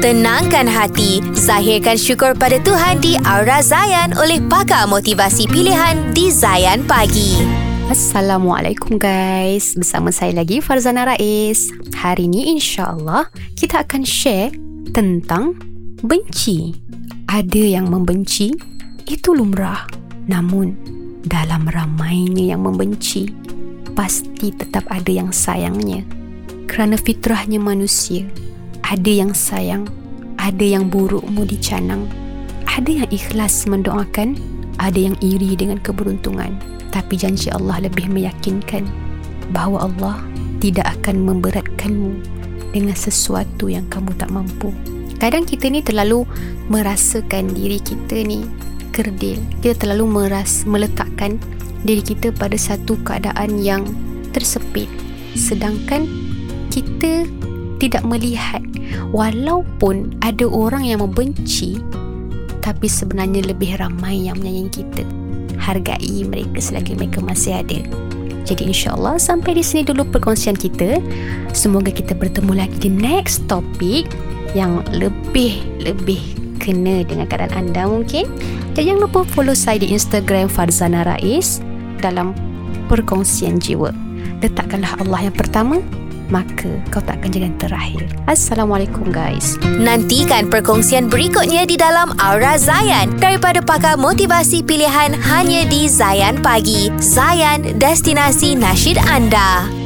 Tenangkan hati, zahirkan syukur pada Tuhan di Aura Zayan oleh pakar motivasi pilihan di Zayan Pagi. Assalamualaikum guys. Bersama saya lagi Farzana Rais. Hari ini insyaAllah Kita akan share Tentang Benci. Ada yang membenci Itu lumrah. Namun Dalam ramainya yang membenci Pasti tetap ada yang sayangnya. Kerana fitrahnya manusia Ada yang sayang ada yang burukmu dicanang. Ada yang ikhlas mendoakan, ada yang iri dengan keberuntungan. Tapi janji Allah lebih meyakinkan bahawa Allah tidak akan memberatkanmu dengan sesuatu yang kamu tak mampu. Kadang kita ni terlalu merasakan diri kita ni kerdil. Kita terlalu meras meletakkan diri kita pada satu keadaan yang tersepit. Sedangkan kita tidak melihat. Walaupun ada orang yang membenci tapi sebenarnya lebih ramai yang menyayangi kita. Hargai mereka selagi mereka masih ada. Jadi insyaAllah sampai di sini dulu perkongsian kita. Semoga kita bertemu lagi di next topik yang lebih lebih kena dengan keadaan anda mungkin. Dan jangan lupa follow saya di Instagram Farzana Rais dalam perkongsian jiwa. Letakkanlah Allah yang pertama maka kau tak akan jadi yang terakhir. Assalamualaikum guys. Nantikan perkongsian berikutnya di dalam Aura Zayan daripada pakar motivasi pilihan hanya di Zayan Pagi. Zayan, destinasi nasyid anda.